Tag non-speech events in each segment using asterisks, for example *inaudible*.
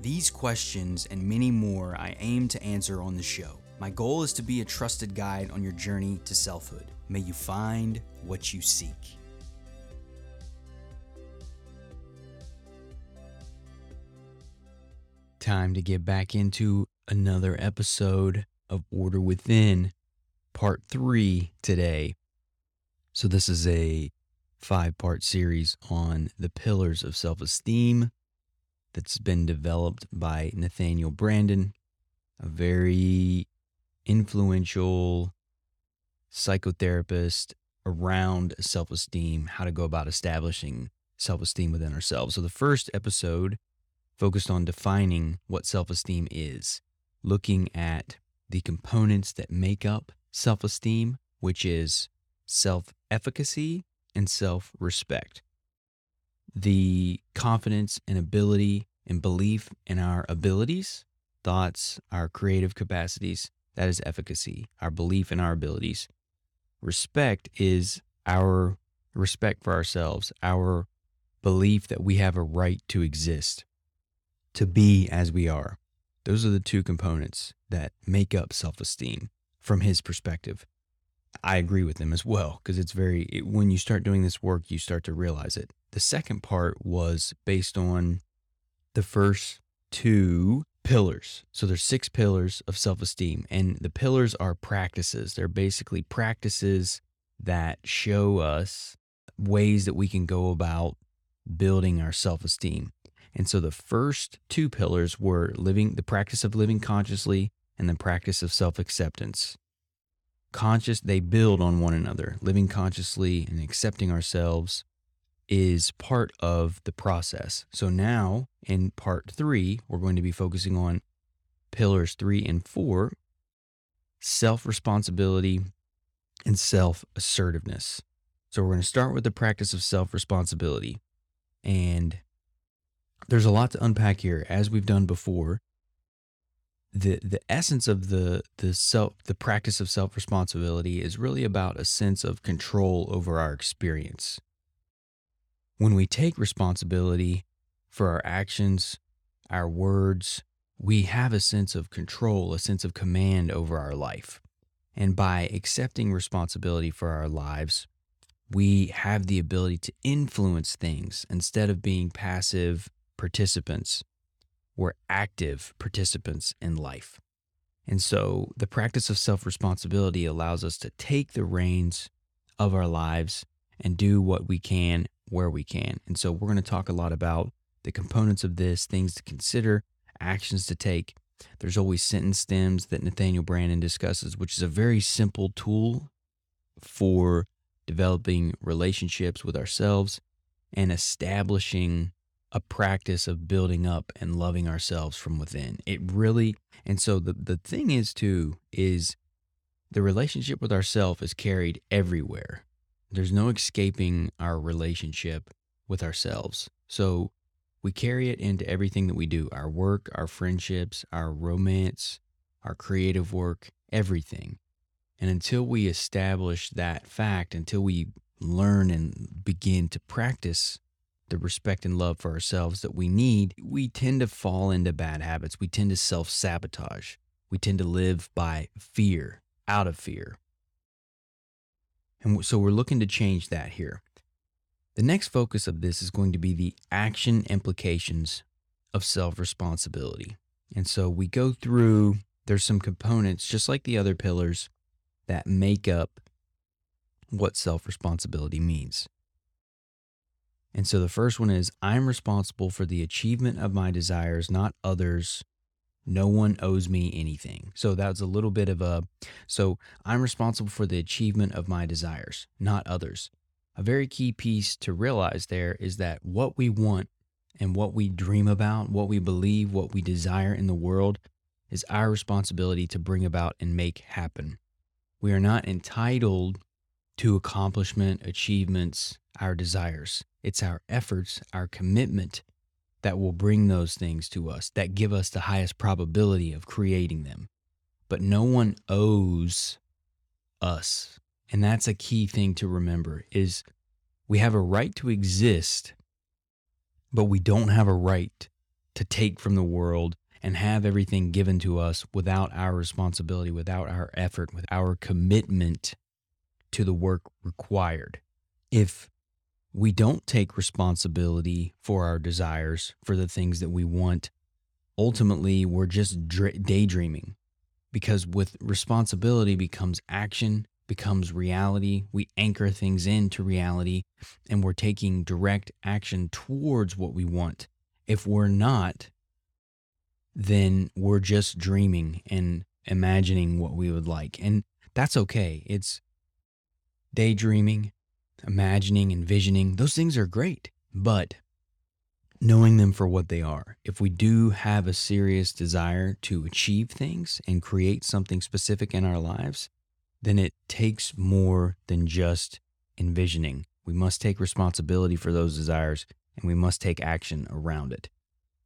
These questions and many more I aim to answer on the show. My goal is to be a trusted guide on your journey to selfhood. May you find what you seek. Time to get back into another episode of Order Within, part three today. So, this is a five part series on the pillars of self esteem that's been developed by Nathaniel Branden, a very influential psychotherapist around self esteem, how to go about establishing self esteem within ourselves. So, the first episode focused on defining what self esteem is, looking at the components that make up self esteem, which is self efficacy and self respect. The confidence and ability and belief in our abilities, thoughts, our creative capacities, that is efficacy, our belief in our abilities. Respect is our respect for ourselves, our belief that we have a right to exist, to be as we are. Those are the two components that make up self esteem from his perspective. I agree with him as well because it's very, it, when you start doing this work, you start to realize it. The second part was based on the first two pillars. So there's six pillars of self-esteem and the pillars are practices. They're basically practices that show us ways that we can go about building our self-esteem. And so the first two pillars were living the practice of living consciously and the practice of self-acceptance conscious they build on one another living consciously and accepting ourselves is part of the process. So now in part three we're going to be focusing on pillars three and four self responsibility and self assertiveness so we're going to start with the practice of self responsibility and there's a lot to unpack here as we've done before. The the essence of the the self the practice of self responsibility is really about a sense of control over our experience. When we take responsibility for our actions, our words, we have a sense of control, a sense of command over our life. And by accepting responsibility for our lives, we have the ability to influence things instead of being passive participants we're active participants in life. And so the practice of self responsibility allows us to take the reins of our lives and do what we can where we can. And so we're going to talk a lot about the components of this, things to consider, actions to take. There's always sentence stems that Nathaniel Branden discusses, which is a very simple tool for developing relationships with ourselves and establishing a practice of building up and loving ourselves from within. It really, and so the, the thing is too, is the relationship with ourself is carried everywhere. There's no escaping our relationship with ourselves. So we carry it into everything that we do our work, our friendships, our romance, our creative work, everything. And until we establish that fact, until we learn and begin to practice the respect and love for ourselves that we need, we tend to fall into bad habits. We tend to self sabotage. We tend to live by fear, out of fear. And so we're looking to change that here. The next focus of this is going to be the action implications of self responsibility. And so we go through, there's some components, just like the other pillars, that make up what self responsibility means. And so the first one is I'm responsible for the achievement of my desires, not others. No one owes me anything. So that's a little bit of a so I'm responsible for the achievement of my desires, not others. A very key piece to realize there is that what we want and what we dream about, what we believe, what we desire in the world is our responsibility to bring about and make happen. We are not entitled to accomplishment, achievements, our desires. It's our efforts, our commitment that will bring those things to us, that give us the highest probability of creating them. But no one owes us. And that's a key thing to remember is we have a right to exist, but we don't have a right to take from the world and have everything given to us without our responsibility, without our effort, with our commitment to the work required. If we don't take responsibility for our desires, for the things that we want, ultimately we're just daydreaming because with responsibility becomes action, becomes reality. We anchor things into reality and we're taking direct action towards what we want. If we're not, then we're just dreaming and imagining what we would like. And that's okay. It's daydreaming, imagining, envisioning. Those things are great. But knowing them for what they are. If we do have a serious desire to achieve things and create something specific in our lives, then it takes more than just envisioning. We must take responsibility for those desires and we must take action around it.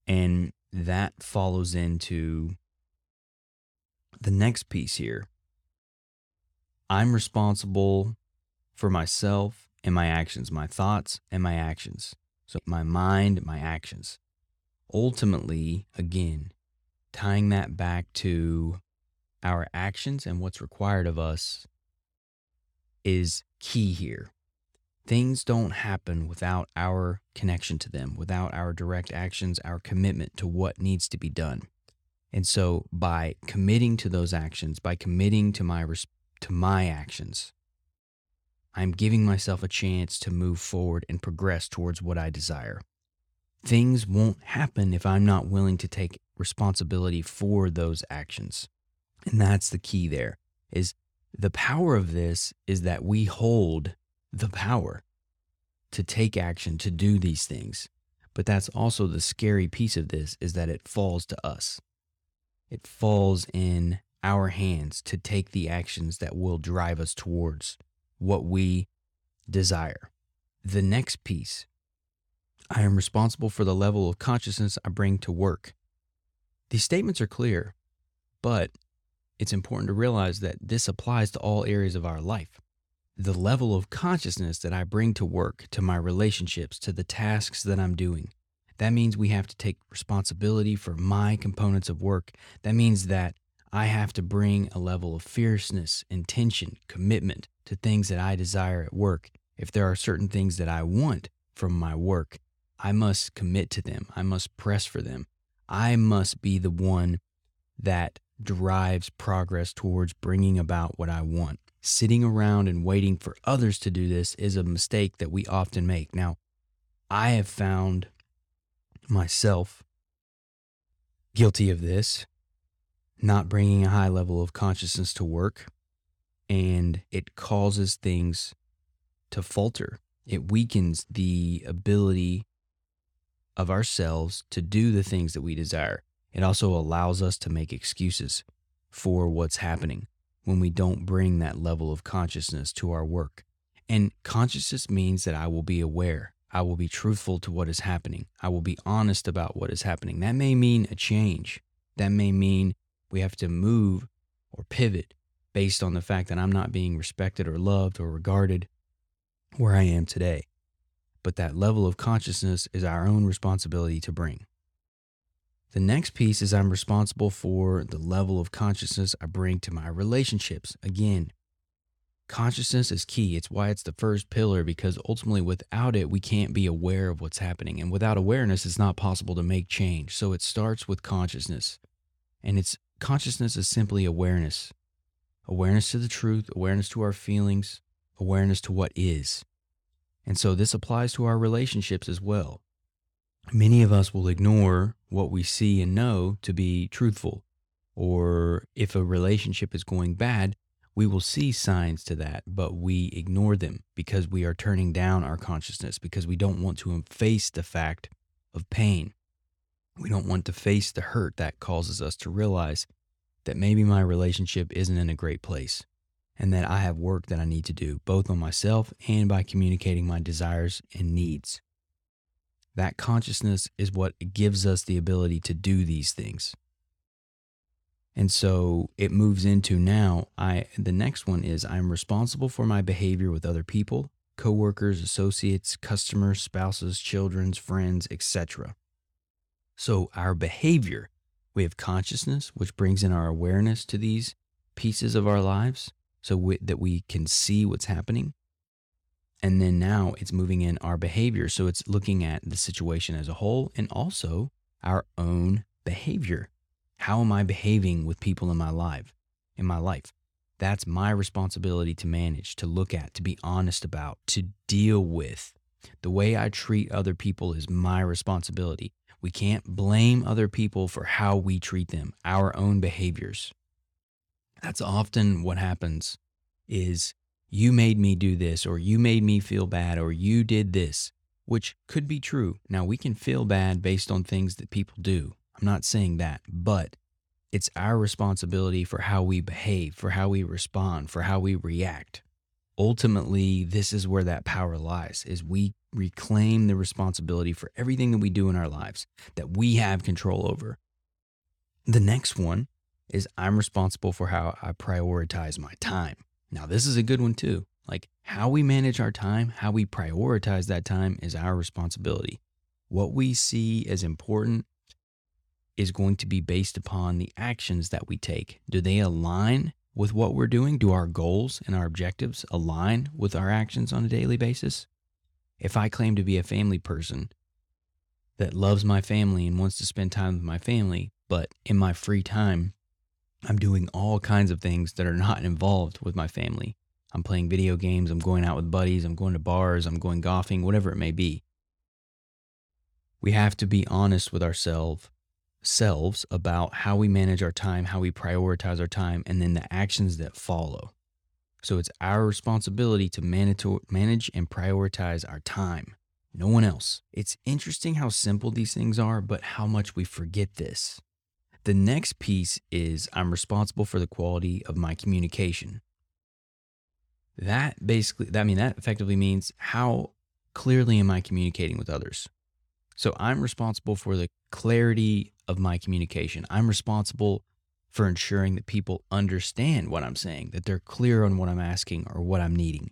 And that follows into the next piece here. I'm responsible for myself and my actions, my thoughts and my actions. So my mind, my actions. Ultimately, again, tying that back to our actions and what's required of us is key here. Things don't happen without our connection to them, without our direct actions, our commitment to what needs to be done. And so by committing to those actions, by committing to my to my actions, I'm giving myself a chance to move forward and progress towards what I desire. Things won't happen if I'm not willing to take responsibility for those actions. And that's the key there is the power of this is that we hold the power to take action to do these things. But that's also the scary piece of this is that it falls to us. It falls in our hands to take the actions that will drive us towards what we desire. The next piece I am responsible for the level of consciousness I bring to work. These statements are clear, but it's important to realize that this applies to all areas of our life. The level of consciousness that I bring to work, to my relationships, to the tasks that I'm doing. That means we have to take responsibility for my components of work. That means that I have to bring a level of fierceness, intention, commitment to things that I desire at work. If there are certain things that I want from my work, I must commit to them. I must press for them. I must be the one that drives progress towards bringing about what I want. Sitting around and waiting for others to do this is a mistake that we often make. Now, I have found myself guilty of this not bringing a high level of consciousness to work and it causes things to falter. It weakens the ability of ourselves to do the things that we desire. It also allows us to make excuses for what's happening when we don't bring that level of consciousness to our work. And consciousness means that I will be aware. I will be truthful to what is happening. I will be honest about what is happening. That may mean a change. That may mean we have to move or pivot based on the fact that I'm not being respected or loved or regarded where I am today. But that level of consciousness is our own responsibility to bring. The next piece is I'm responsible for the level of consciousness I bring to my relationships. Again, consciousness is key. It's why it's the first pillar because ultimately, without it, we can't be aware of what's happening. And without awareness, it's not possible to make change. So it starts with consciousness. And it's consciousness is simply awareness awareness to the truth, awareness to our feelings, awareness to what is. And so this applies to our relationships as well. Many of us will ignore what we see and know to be truthful. Or if a relationship is going bad, we will see signs to that, but we ignore them because we are turning down our consciousness, because we don't want to face the fact of pain. We don't want to face the hurt that causes us to realize that maybe my relationship isn't in a great place and that I have work that I need to do, both on myself and by communicating my desires and needs. That consciousness is what gives us the ability to do these things. And so it moves into now I the next one is I'm responsible for my behavior with other people, coworkers, associates, customers, spouses, children's, friends, etc. So our behavior, we have consciousness which brings in our awareness to these pieces of our lives so we, that we can see what's happening. And then now it's moving in our behavior. So it's looking at the situation as a whole and also our own behavior. How am I behaving with people in my life? In my life. That's my responsibility to manage, to look at, to be honest about, to deal with. The way I treat other people is my responsibility. We can't blame other people for how we treat them, our own behaviors. That's often what happens is you made me do this or you made me feel bad or you did this, which could be true. Now we can feel bad based on things that people do. I'm not saying that, but it's our responsibility for how we behave, for how we respond, for how we react. Ultimately, this is where that power lies is we reclaim the responsibility for everything that we do in our lives that we have control over. The next one is I'm responsible for how I prioritize my time. Now, this is a good one too. Like how we manage our time, how we prioritize that time is our responsibility. What we see as important is going to be based upon the actions that we take. Do they align with what we're doing? Do our goals and our objectives align with our actions on a daily basis? If I claim to be a family person that loves my family and wants to spend time with my family, but in my free time, I'm doing all kinds of things that are not involved with my family. I'm playing video games, I'm going out with buddies, I'm going to bars, I'm going golfing, whatever it may be. We have to be honest with ourselves selves about how we manage our time, how we prioritize our time, and then the actions that follow. So it's our responsibility to manage and prioritize our time, no one else. It's interesting how simple these things are, but how much we forget this. The next piece is I'm responsible for the quality of my communication. That basically, I mean, that effectively means how clearly am I communicating with others? So I'm responsible for the clarity of my communication. I'm responsible for ensuring that people understand what I'm saying, that they're clear on what I'm asking or what I'm needing.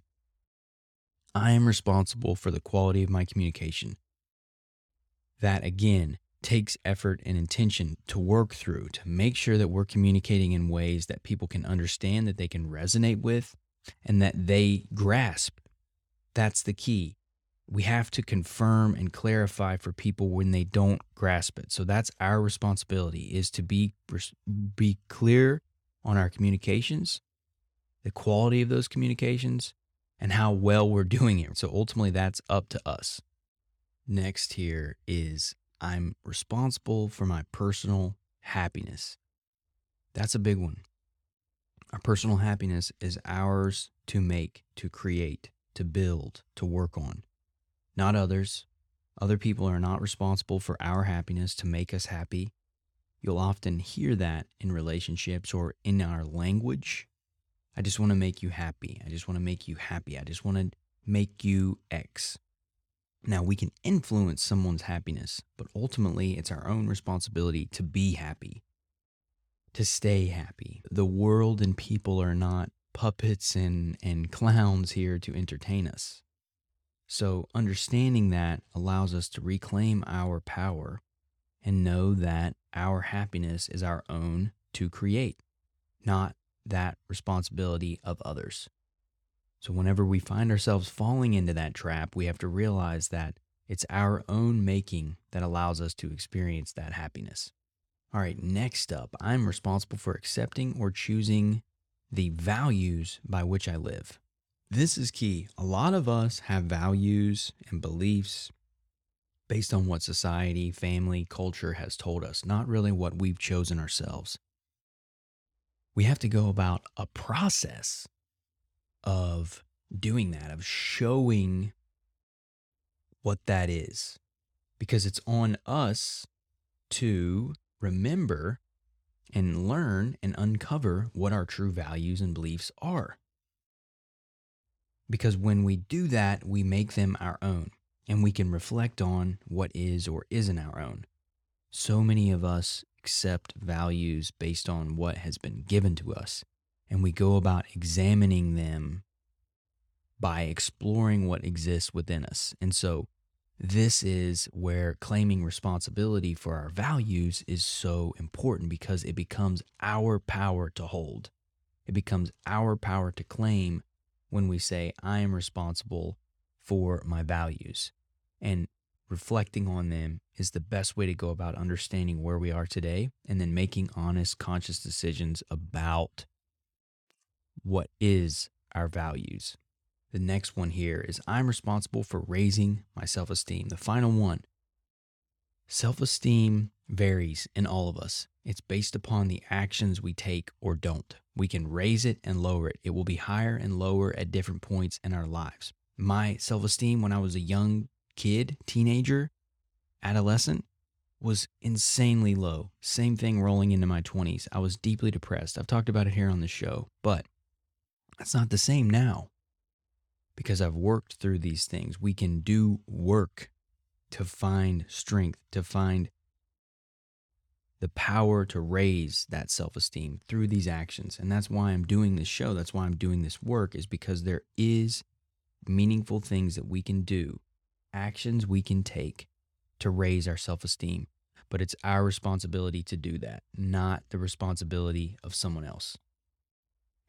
I am responsible for the quality of my communication. That again takes effort and intention to work through to make sure that we're communicating in ways that people can understand, that they can resonate with, and that they grasp. That's the key we have to confirm and clarify for people when they don't grasp it. So that's our responsibility is to be be clear on our communications, the quality of those communications, and how well we're doing it. So ultimately that's up to us. Next here is I'm responsible for my personal happiness. That's a big one. Our personal happiness is ours to make, to create, to build, to work on not others. Other people are not responsible for our happiness to make us happy. You'll often hear that in relationships or in our language. I just want to make you happy. I just want to make you happy. I just want to make you X. Now, we can influence someone's happiness, but ultimately it's our own responsibility to be happy, to stay happy. The world and people are not puppets and, and clowns here to entertain us. So, understanding that allows us to reclaim our power and know that our happiness is our own to create, not that responsibility of others. So, whenever we find ourselves falling into that trap, we have to realize that it's our own making that allows us to experience that happiness. All right, next up, I'm responsible for accepting or choosing the values by which I live. This is key. A lot of us have values and beliefs based on what society, family, culture has told us, not really what we've chosen ourselves. We have to go about a process of doing that, of showing what that is, because it's on us to remember and learn and uncover what our true values and beliefs are. Because when we do that, we make them our own and we can reflect on what is or isn't our own. So many of us accept values based on what has been given to us, and we go about examining them by exploring what exists within us. And so, this is where claiming responsibility for our values is so important because it becomes our power to hold. It becomes our power to claim when we say, I am responsible for my values. And reflecting on them is the best way to go about understanding where we are today and then making honest, conscious decisions about what is our values. The next one here is I'm responsible for raising my self esteem. The final one self esteem varies in all of us. It's based upon the actions we take or don't. We can raise it and lower it. It will be higher and lower at different points in our lives. My self esteem when I was a young kid, teenager, adolescent was insanely low. Same thing rolling into my 20s. I was deeply depressed. I've talked about it here on the show, but that's not the same now because I've worked through these things. We can do work to find strength, to find the power to raise that self esteem through these actions. And that's why I'm doing this show. That's why I'm doing this work, is because there is meaningful things that we can do, actions we can take to raise our self esteem. But it's our responsibility to do that, not the responsibility of someone else.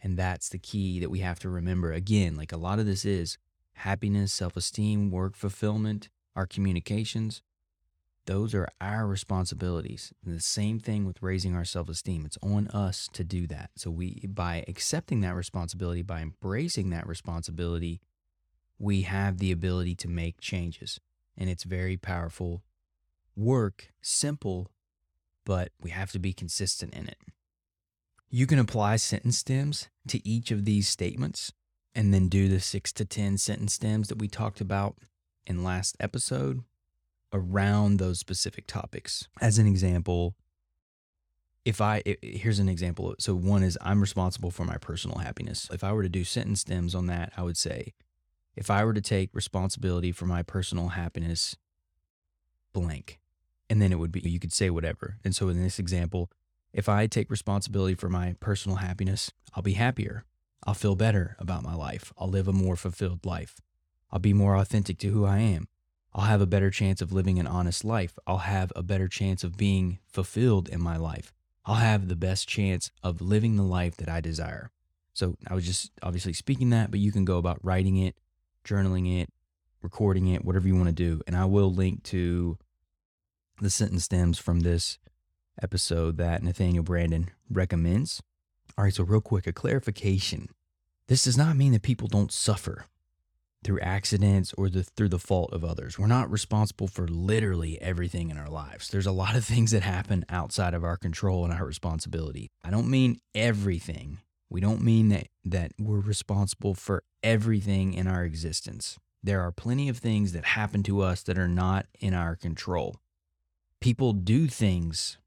And that's the key that we have to remember. Again, like a lot of this is happiness, self esteem, work fulfillment, our communications. Those are our responsibilities. And the same thing with raising our self esteem. It's on us to do that. So, we, by accepting that responsibility, by embracing that responsibility, we have the ability to make changes. And it's very powerful work, simple, but we have to be consistent in it. You can apply sentence stems to each of these statements and then do the six to 10 sentence stems that we talked about in last episode around those specific topics. As an example, if I, here's an example. So, one is I'm responsible for my personal happiness. If I were to do sentence stems on that, I would say, if I were to take responsibility for my personal happiness, blank. And then it would be, you could say whatever. And so, in this example, if I take responsibility for my personal happiness, I'll be happier. I'll feel better about my life. I'll live a more fulfilled life. I'll be more authentic to who I am. I'll have a better chance of living an honest life. I'll have a better chance of being fulfilled in my life. I'll have the best chance of living the life that I desire. So I was just obviously speaking that, but you can go about writing it, journaling it, recording it, whatever you want to do. And I will link to the sentence stems from this episode that Nathaniel Branden recommends. All right, so real quick, a clarification. This does not mean that people don't suffer through accidents or the, through the fault of others. We're not responsible for literally everything in our lives. There's a lot of *laughs* things that happen outside of our control and our responsibility. I don't mean everything. We don't mean that that we're responsible for everything in our existence. There are plenty of things that happen to us that are not in our control. People do things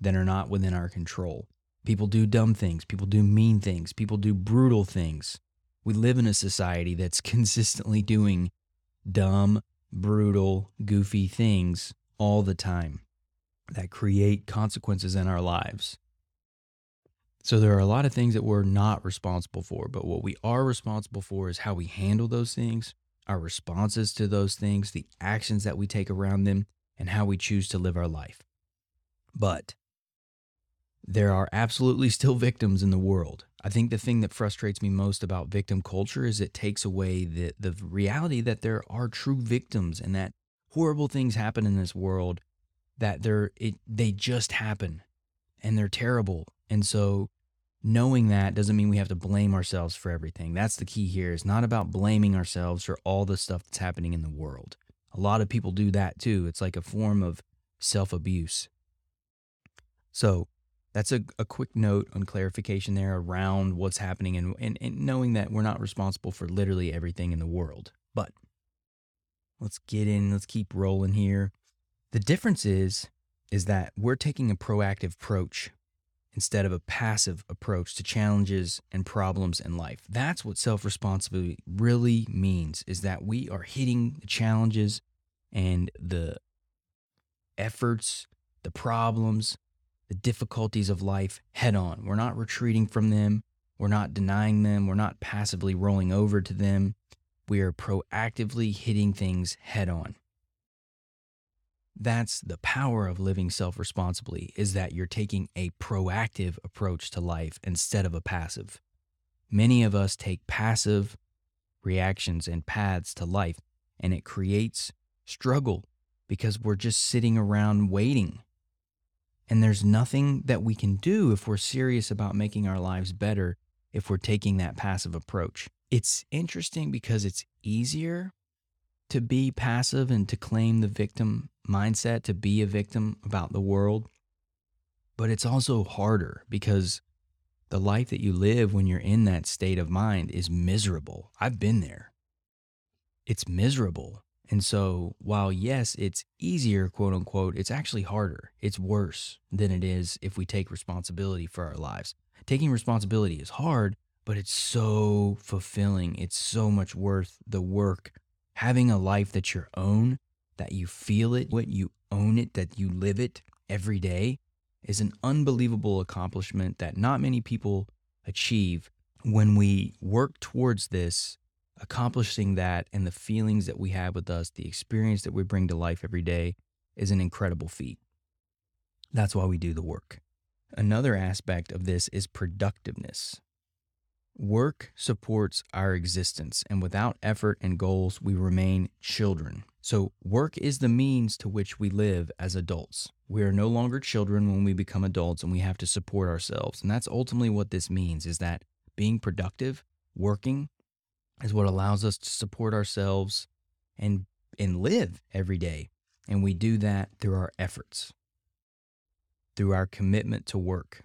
that are not within our control. People do dumb things. People do mean things. People do brutal things. We live in a society that's *laughs* consistently doing dumb, brutal, goofy things all the time that create consequences in our lives. So there are a lot of things that we're not responsible for, but what we are responsible for is how we handle those things, our responses to those things, the actions that we take around them, and how we choose to live our life. But there are absolutely *laughs* still victims in the world. I think the thing that frustrates me most about victim culture is it takes away the, the reality that there are true victims and that horrible things happen in this world that they're it, they just happen and they're terrible. And so knowing that doesn't mean we have to blame ourselves for everything. That's the key here. It's not about blaming ourselves for all the stuff that's happening in the world. A lot of people do that too. It's like a form of self-abuse. So, that's a, a quick note on clarification there around what's happening and, and, and knowing that we're not responsible for literally everything in the world. But let's get in, let's keep rolling here. The difference is is that we're taking a proactive approach instead of a passive approach to challenges and problems in life. That's what self-responsibility really means is that we are hitting the challenges and the efforts, the problems, the difficulties of life head on. We're not retreating from them. We're not denying them. We're not passively rolling over to them. We are proactively hitting things head on. That's the power of living self-responsibly is that you're taking a proactive approach to life instead of a passive. Many of us take passive reactions and paths to life and it creates struggle because we're just sitting around waiting. And there's nothing that we can do if we're serious about making our lives better if we're taking that passive approach. It's interesting because it's easier to be passive and to claim the victim mindset, to be a victim about the world. But it's also harder because the life that you live when you're in that state of mind is miserable. I've been there. It's miserable. And so, while yes, it's easier, quote unquote, it's actually harder. It's worse than it is if we take responsibility for our lives. Taking responsibility is hard, but it's so fulfilling. It's so much worth the work having a life that's your own, that you feel it, what you own it, that you live it every day is an unbelievable accomplishment that not many people achieve. When we work towards this, accomplishing that and the feelings that we have with us, the experience that we bring to life every day is an incredible feat. That's why we do the work. Another aspect of this is productiveness. Work supports our existence, and without effort and goals, we remain children. So, work is the means to which we live as adults. We are no longer children when we become adults and we have to support ourselves. And that's ultimately what this means is that being productive, working, is what allows us to support ourselves and and live every day. And we do that through our efforts, through our commitment to work.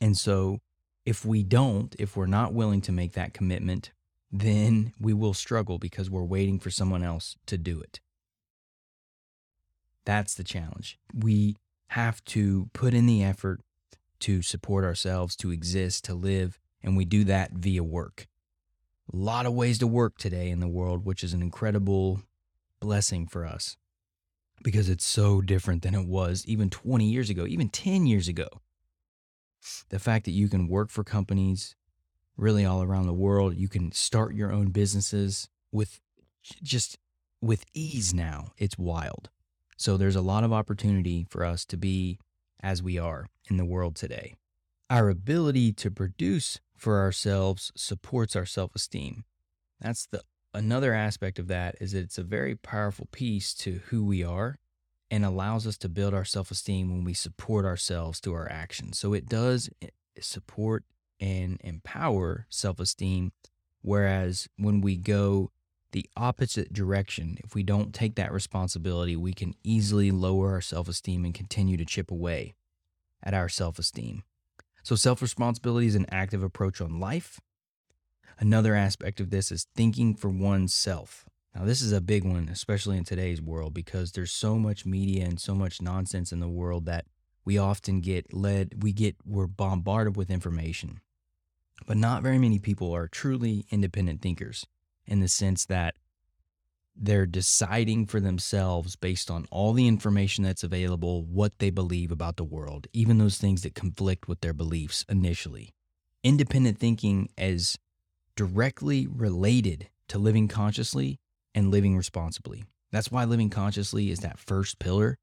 And so if we don't, if we're not willing to make that commitment, then we will struggle because we're waiting for someone else to do it. That's the challenge. We have to put in the effort to support ourselves, to exist, to live, and we do that via work. A lot of ways to work today in the world, which is an incredible blessing for us because it's so different than it was even 20 years ago, even 10 years ago the fact that you can work for companies really all around the world, you can start your own businesses with just with ease now. It's wild. So there's a lot of opportunity for us to be as we are in the world today. Our ability to produce for ourselves supports our self-esteem. That's the another aspect of that is that it's a very powerful piece to who we are and allows us to build our self esteem when we support ourselves through our actions. So it does eh, support and empower self esteem. Whereas when we go the opposite direction, if we don't take that responsibility, we can easily lower our self esteem and continue to chip away at our self esteem. So, self responsibility is an active approach on life. Another aspect of this is thinking for oneself. Now, this is a big one, especially in today's world, because there's so much media and so much nonsense in the world that we often get led, we get, we're bombarded with information. But not very many people are truly independent thinkers in the sense that they're deciding for themselves based on all the information that's available, what they believe about the world, even those things that conflict with their beliefs initially. Independent thinking is directly related to living consciously and living responsibly. That's why living consciously is that first pillar.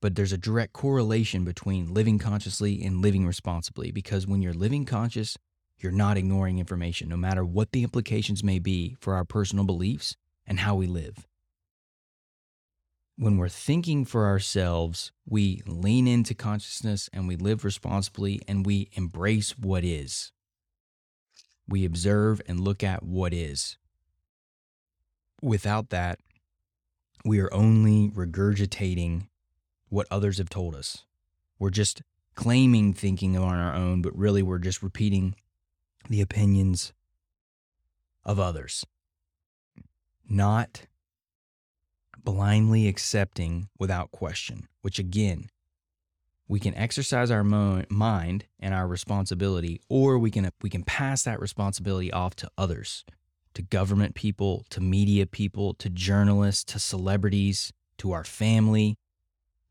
But there's a direct correlation between living consciously and living responsibly because when you're living conscious, you're not ignoring information, no matter what the implications may be for our personal beliefs and how we live. When we're thinking for ourselves, we lean into consciousness and we live responsibly and we embrace what is. We observe and look at what is without that, we are only regurgitating what others have told us. We're just claiming thinking on our own, but really we're just repeating the opinions of others. Not blindly accepting without question, which again, we can exercise our mo- mind and our responsibility or we can we can pass that responsibility off to others to government people to media people to journalists to celebrities to our family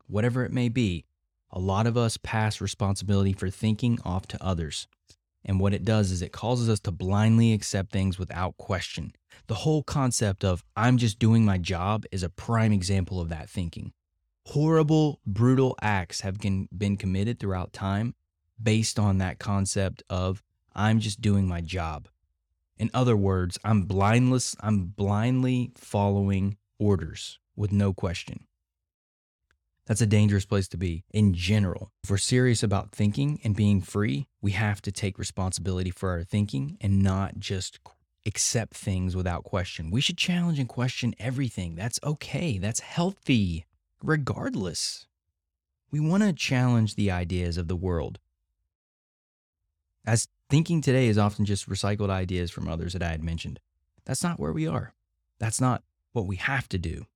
whatever it may be a lot of us pass responsibility for thinking off to others and what it does is it causes us to blindly accept things without question the whole concept of i'm just doing my job is a prime example of that thinking horrible, brutal acts have been committed throughout time based on that concept of I'm just doing my job. In other words, I'm blindless, I'm blindly following orders with no question. That's a dangerous place to be in general. If we're serious about thinking and being free, we have to take responsibility for our thinking and not just accept things without question. We should challenge and question everything. That's okay. That's healthy regardless. We want to challenge the ideas of the world. As thinking today is often just recycled ideas from others that I had mentioned. That's not where we are. That's not what we have to do.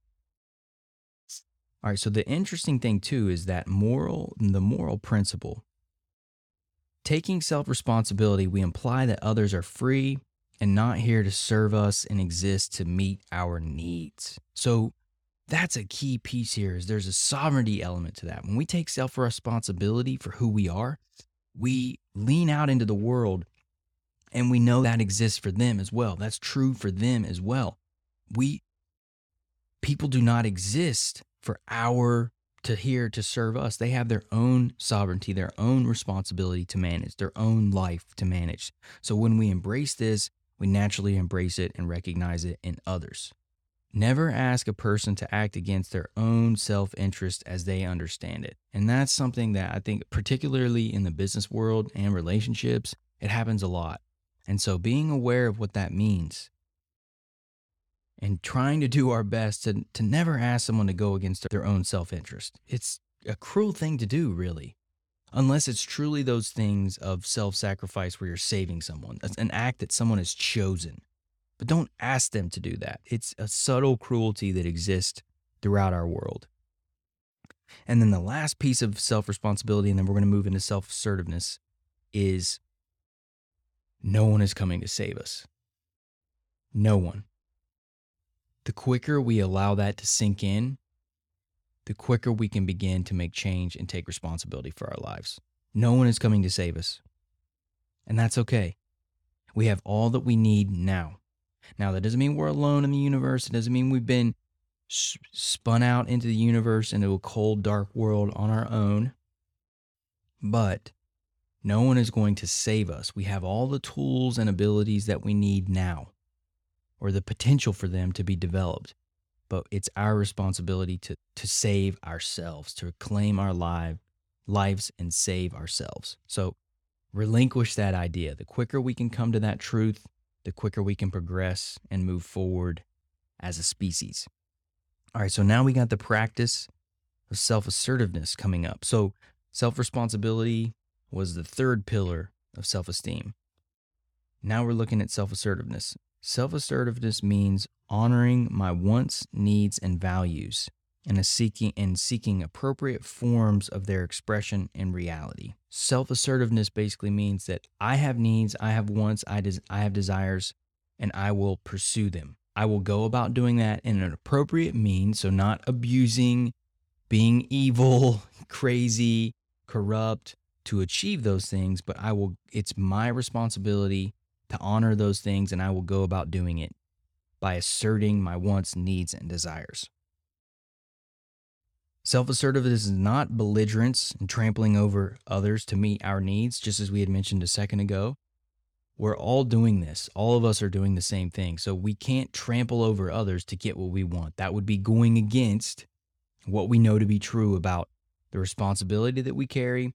All right, so the interesting thing too is that moral, the moral principle. Taking self responsibility, we imply that others are free and not here to serve us and exist to meet our needs. So that's a key piece here is there's a sovereignty element to that. When we take self responsibility for who we are, we lean out into the world and we know that exists for them as well. That's true for them as well. We people do not exist for our to here to serve us. They have their own sovereignty, their own responsibility to manage, their own life to manage. So when we embrace this, we naturally embrace it and recognize it in others. Never ask a person to act against their own self interest as they understand it. And that's something that I think, particularly in the business world and relationships, it happens a lot. And so being aware of what that means and trying to do our best to, to never ask someone to go against their own self interest. It's a cruel thing to do, really. Unless it's truly those things of self sacrifice where you're saving someone, That's an act that someone has chosen. But don't ask them to do that. It's a subtle cruelty that exists throughout our world. And then the last piece of self responsibility, and then we're going to move into self assertiveness, is no one is coming to save us. No one. The quicker we allow that to sink in, the quicker we can begin to make change and take responsibility for our lives. No one is coming to save us. And that's okay. We have all that we need now. Now, that doesn't mean we're alone in the universe. It doesn't mean we've been spun out into the universe into a cold, dark world on our own. But no one is going to save us. We have all the tools and abilities that we need now, or the potential for them to be developed. But it's our responsibility to, to save ourselves, to reclaim our life, lives and save ourselves. So relinquish that idea. The quicker we can come to that truth, the quicker we can progress and move forward as a species. All right, so now we got the practice of self assertiveness coming up. So, self responsibility was the third pillar of self esteem. Now we're looking at self assertiveness. Self assertiveness means honoring my wants, needs, and values and seeking and seeking appropriate forms of their expression in reality. Self-assertiveness basically means that I have needs, I have wants, I des- I have desires, and I will pursue them. I will go about doing that in an appropriate means, so not abusing, being evil, *laughs* crazy, corrupt to achieve those things, but I will it's my responsibility to honor those things and I will go about doing it by asserting my wants, needs, and desires. Self assertiveness is not belligerence and trampling over others to meet our needs, just as we had mentioned a second ago. We're all doing this. All of us are doing the same thing. So we can't trample over others to get what we want. That would be going against what we know to be true about the responsibility that we carry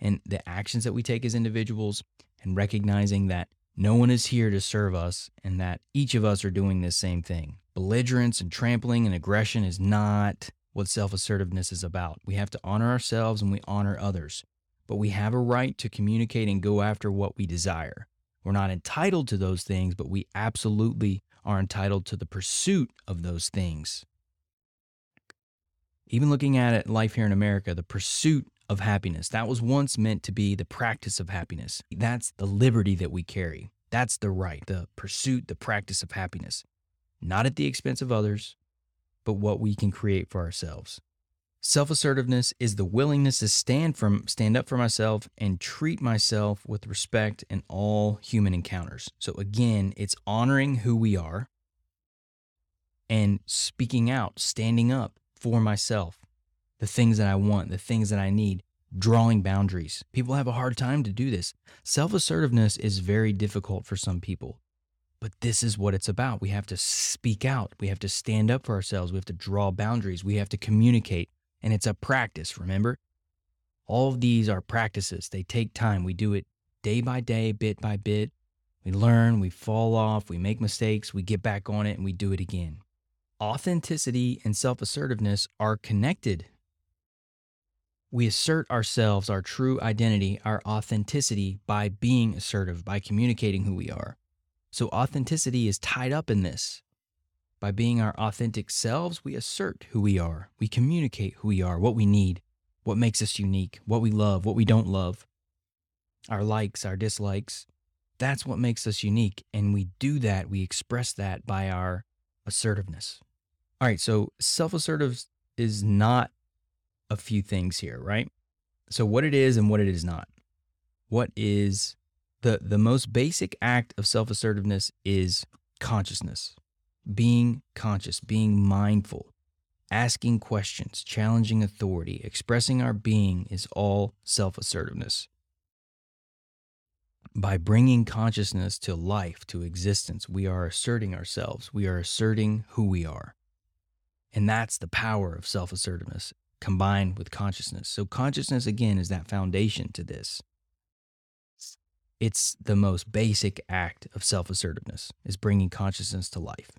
and the actions that we take as individuals, and recognizing that no one is here to serve us and that each of us are doing this same thing. Belligerence and trampling and aggression is not what self assertiveness is about. We have to honor ourselves and we honor others, but we have a right to communicate and go after what we desire. We're not entitled to those things, but we absolutely are entitled to the pursuit of those things. Even looking at it, life here in America, the pursuit of happiness. That was once meant to be the practice of happiness. That's the liberty that we carry. That's the right, the pursuit, the practice of happiness, not at the expense of others, but what we can create for ourselves. Self-assertiveness is the willingness to stand from stand up for myself and treat myself with respect in all human encounters. So again, it's honoring who we are and speaking out, standing up for myself, the things that I want, the things that I need, drawing boundaries. People have a hard time to do this. Self-assertiveness is very difficult for some people. But this is what it's about. We have to speak out. We have to stand up for ourselves. We have to draw boundaries. We have to communicate and it's a practice, remember? All of these are practices. They take time. We do it day by day, bit by bit. We learn, we fall off, we make mistakes, we get back on it, and we do it again. Authenticity and self assertiveness are connected. We assert ourselves, our true identity, our authenticity by being assertive, by communicating who we are. So, authenticity is tied up in this. By being our authentic selves, we assert who we are. We communicate who we are, what we need, what makes us unique, what we love, what we don't love, our likes, our dislikes. That's what makes us unique. And we do that, we express that by our assertiveness. All right, so self assertive is not a few things here, right? So, what it is and what it is not. What is the, the most basic act of self assertiveness is consciousness being conscious, being mindful, asking questions, challenging authority, expressing our being is all self assertiveness. By bringing consciousness to life, to existence, we are asserting ourselves. We are asserting who we are. And that's the power of self assertiveness combined with consciousness. So, consciousness, again, is that foundation to this. It's the most basic act of self assertiveness, is bringing consciousness to life.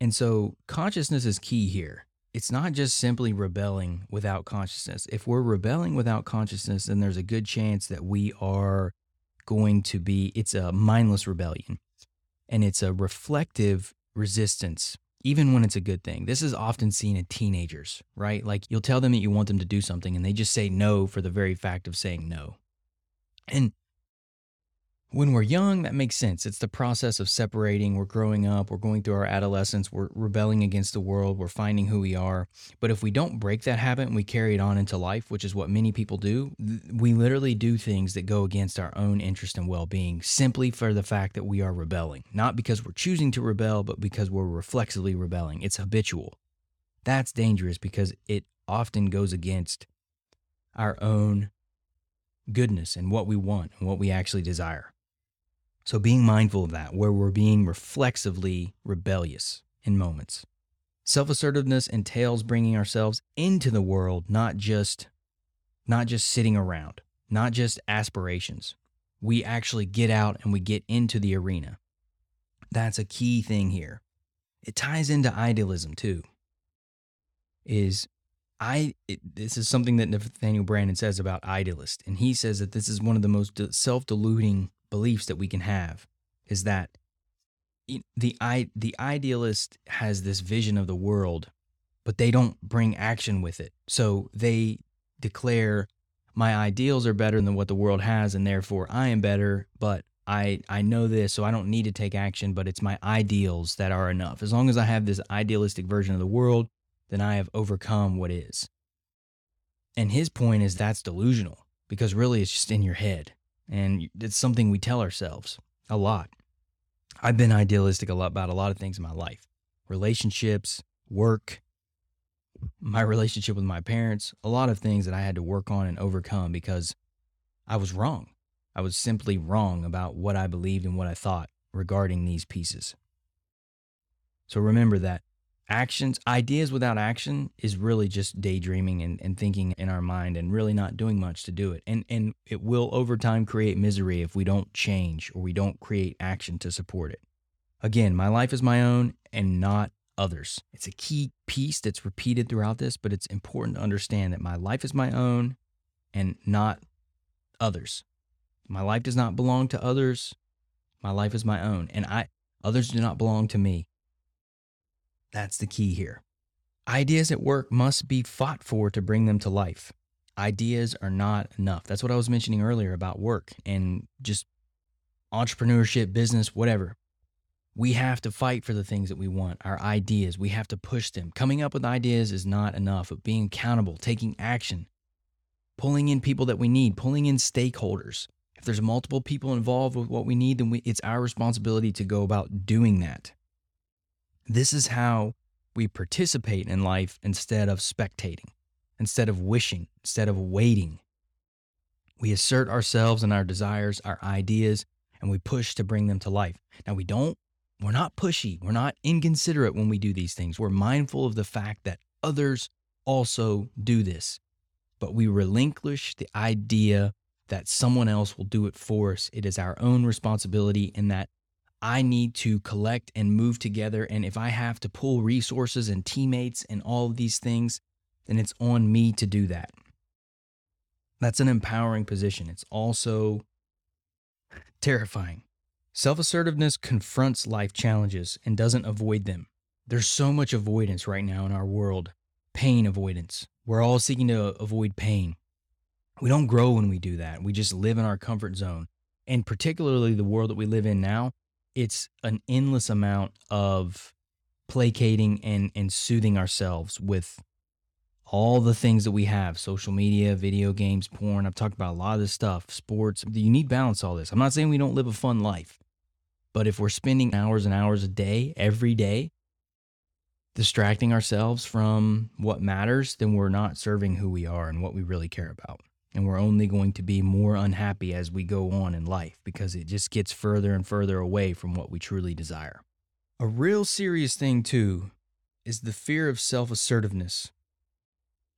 And so consciousness is key here. It's not just simply rebelling without consciousness. If we're rebelling without consciousness, then there's a good chance that we are going to be, it's a mindless rebellion and it's a reflective resistance, even when it's a good thing. This is often seen in teenagers, right? Like you'll tell them that you want them to do something and they just say no for the very fact of saying no. And when we're young, that makes sense. It's the process of separating. We're growing up, we're going through our adolescence, we're rebelling against the world, we're finding who we are. But if we don't break that habit and we carry it on into life, which is what many people do, we literally do things that go against our own interest and well being simply for the fact that we are rebelling. Not because we're choosing to rebel, but because we're reflexively rebelling. It's habitual. That's dangerous because it often goes against our own goodness and what we want and what we actually desire. So being mindful of that, where we're being reflexively rebellious in moments. Self assertiveness entails bringing ourselves into the world, not just, not just sitting around, not just aspirations. We actually get out and we get into the arena. That's a key thing here. It ties into idealism too. Is I it, this is something that Nathaniel Branden says about idealist, and he says that this is one of the most self-deluding beliefs that we can have is that the the idealist has this vision of the world but they don't bring action with it. So they declare my ideals are better than what the world has and therefore I am better but I I know this so I don't need to take action but it's my ideals that are enough. As long as I have this idealistic version of the world then I have overcome what is. And his point is that's delusional because really it's just in your head and it's something we tell ourselves a lot. I've been idealistic a lot about a lot of things in my life relationships, work, my relationship with my parents, a lot of things that I had to work on and overcome because I was wrong. I was simply wrong about what I believed and what I thought regarding these pieces. So remember that actions, ideas without action is really just daydreaming and, and thinking in our mind and really not doing much to do it. And and it will over time create misery if we don't change or we don't create action to support it. Again, my life is my own and not others. It's a key piece that's repeated throughout this, but it's important to understand that my life is my own and not others. My life does not belong to others. My life is my own and I others do not belong to me. That's the key here. Ideas at work must be fought for to bring them to life. Ideas are not enough. That's what I was mentioning earlier about work and just entrepreneurship, business, whatever. We have to fight for the things that we want, our ideas. We have to push them. Coming up with ideas is not enough, but being accountable, taking action, pulling in people that we need, pulling in stakeholders. If there's multiple people involved with what we need, then we, it's our responsibility to go about doing that. This is how we participate in life instead of spectating, instead of wishing, instead of waiting. We assert ourselves and our desires, our ideas, and we push to bring them to life. Now, we don't, we're not pushy, we're not inconsiderate when we do these things. We're mindful of the fact that others also do this, but we relinquish the idea that someone else will do it for us. It is our own responsibility, and that I need to collect and move together. And if I have to pull resources and teammates and all of these things, then it's on me to do that. That's an empowering position. It's also terrifying. Self assertiveness confronts life challenges and doesn't avoid them. There's so much avoidance right now in our world pain avoidance. We're all seeking to avoid pain. We don't grow when we do that. We just live in our comfort zone. And particularly the world that we live in now, it's an endless amount of placating and, and soothing ourselves with all the things that we have social media, video games, porn. I've talked about a lot of this stuff, sports. You need balance, all this. I'm not saying we don't live a fun life, but if we're spending hours and hours a day, every day, distracting ourselves from what matters, then we're not serving who we are and what we really care about and we're only going to be more unhappy as we go on in life because it just gets further and further away from what we truly desire. A real serious thing, too, is the fear of self assertiveness,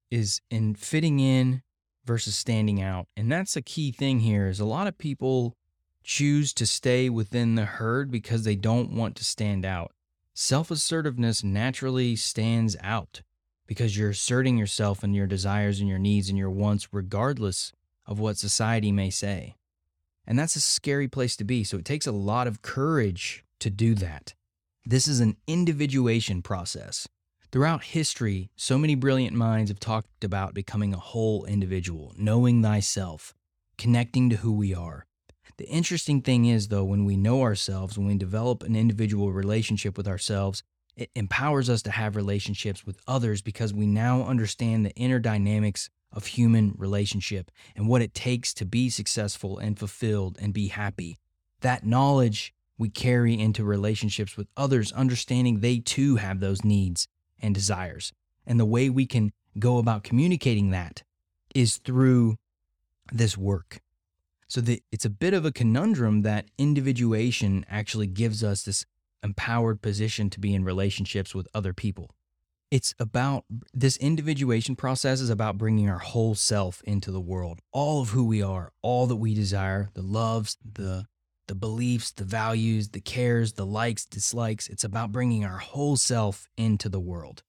is in fitting in versus standing out. And that's a key thing here is a lot of people choose to stay within the herd because they don't want to stand out. Self assertiveness naturally stands out because you're asserting yourself and your desires and your needs and your wants regardless of what society may say. And that's a scary place to be. So it takes a lot of courage to do that. This is an individuation process. Throughout history, so many brilliant minds have talked about becoming a whole individual, knowing thyself, connecting to who we are. The interesting thing is, though, when we know ourselves, when we develop an individual relationship with ourselves, it empowers us to have relationships with others because we now understand the inner dynamics of human relationship and what it takes to be successful and fulfilled and be happy. That knowledge we carry into relationships with others, understanding they too have those needs and desires. And the way we can go about communicating that is through this work. So it's a bit of a conundrum that individuation actually gives us this empowered position to be in relationships with other people. It's about this individuation process is about bringing our whole self into the world, all of who we are, all that we desire, the loves, the the beliefs, the values, the cares, the likes, dislikes. It's about bringing our whole self into the world.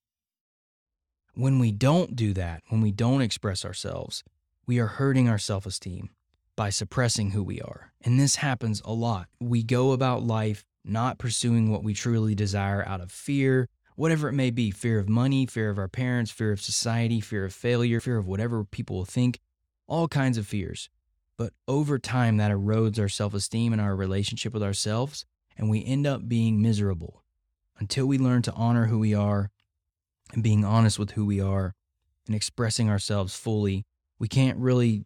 When we don't do that, when we don't express ourselves, we are hurting our self esteem by suppressing who we are. And this happens a lot. We go about life not pursuing what we truly desire out of fear, whatever it may be fear of money, fear of our parents, fear of society, fear of failure, fear of whatever people will think, all kinds of fears. But over time, that erodes our self esteem and our relationship with ourselves, and we end up being miserable until we learn to honor who we are and being honest with who we are and expressing ourselves fully. We can't really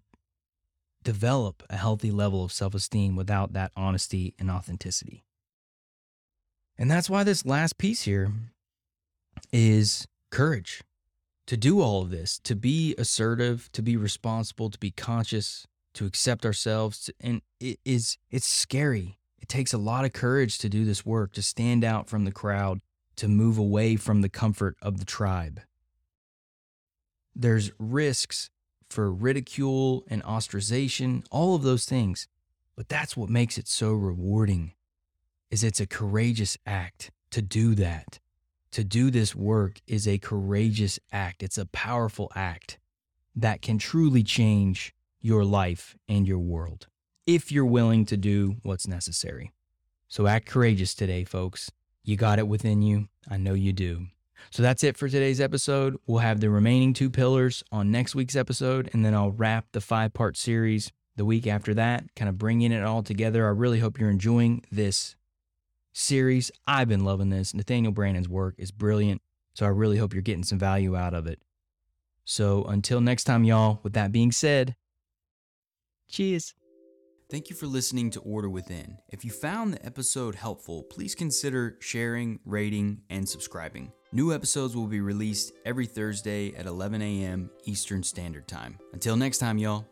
develop a healthy level of self esteem without that honesty and authenticity. And that's why this last piece here is courage to do all of this, to be assertive, to be responsible, to be conscious, to accept ourselves. And it is, it's scary. It takes a lot of courage to do this work, to stand out from the crowd, to move away from the comfort of the tribe. There's risks for ridicule and ostracization, all of those things. But that's what makes it so rewarding is it's a courageous act to do that. To do this work is a courageous act. It's a powerful act that can truly change your life and your world if you're willing to do what's necessary. So act courageous today, folks. You got it within you. I know you do. So that's it for today's episode. We'll have the remaining two pillars on next week's episode, and then I'll wrap the five part series the week after that, kind of bringing it all together. I really hope you're enjoying this series. I've been loving this. Nathaniel Branden's work is brilliant. So I really hope you're getting some value out of it. So until next time, y'all, with that being said, cheers. Thank you for listening to Order Within. If you found the episode helpful, please consider sharing, rating, and subscribing. New episodes will be released every Thursday at 11 a.m. Eastern Standard Time. Until next time, y'all.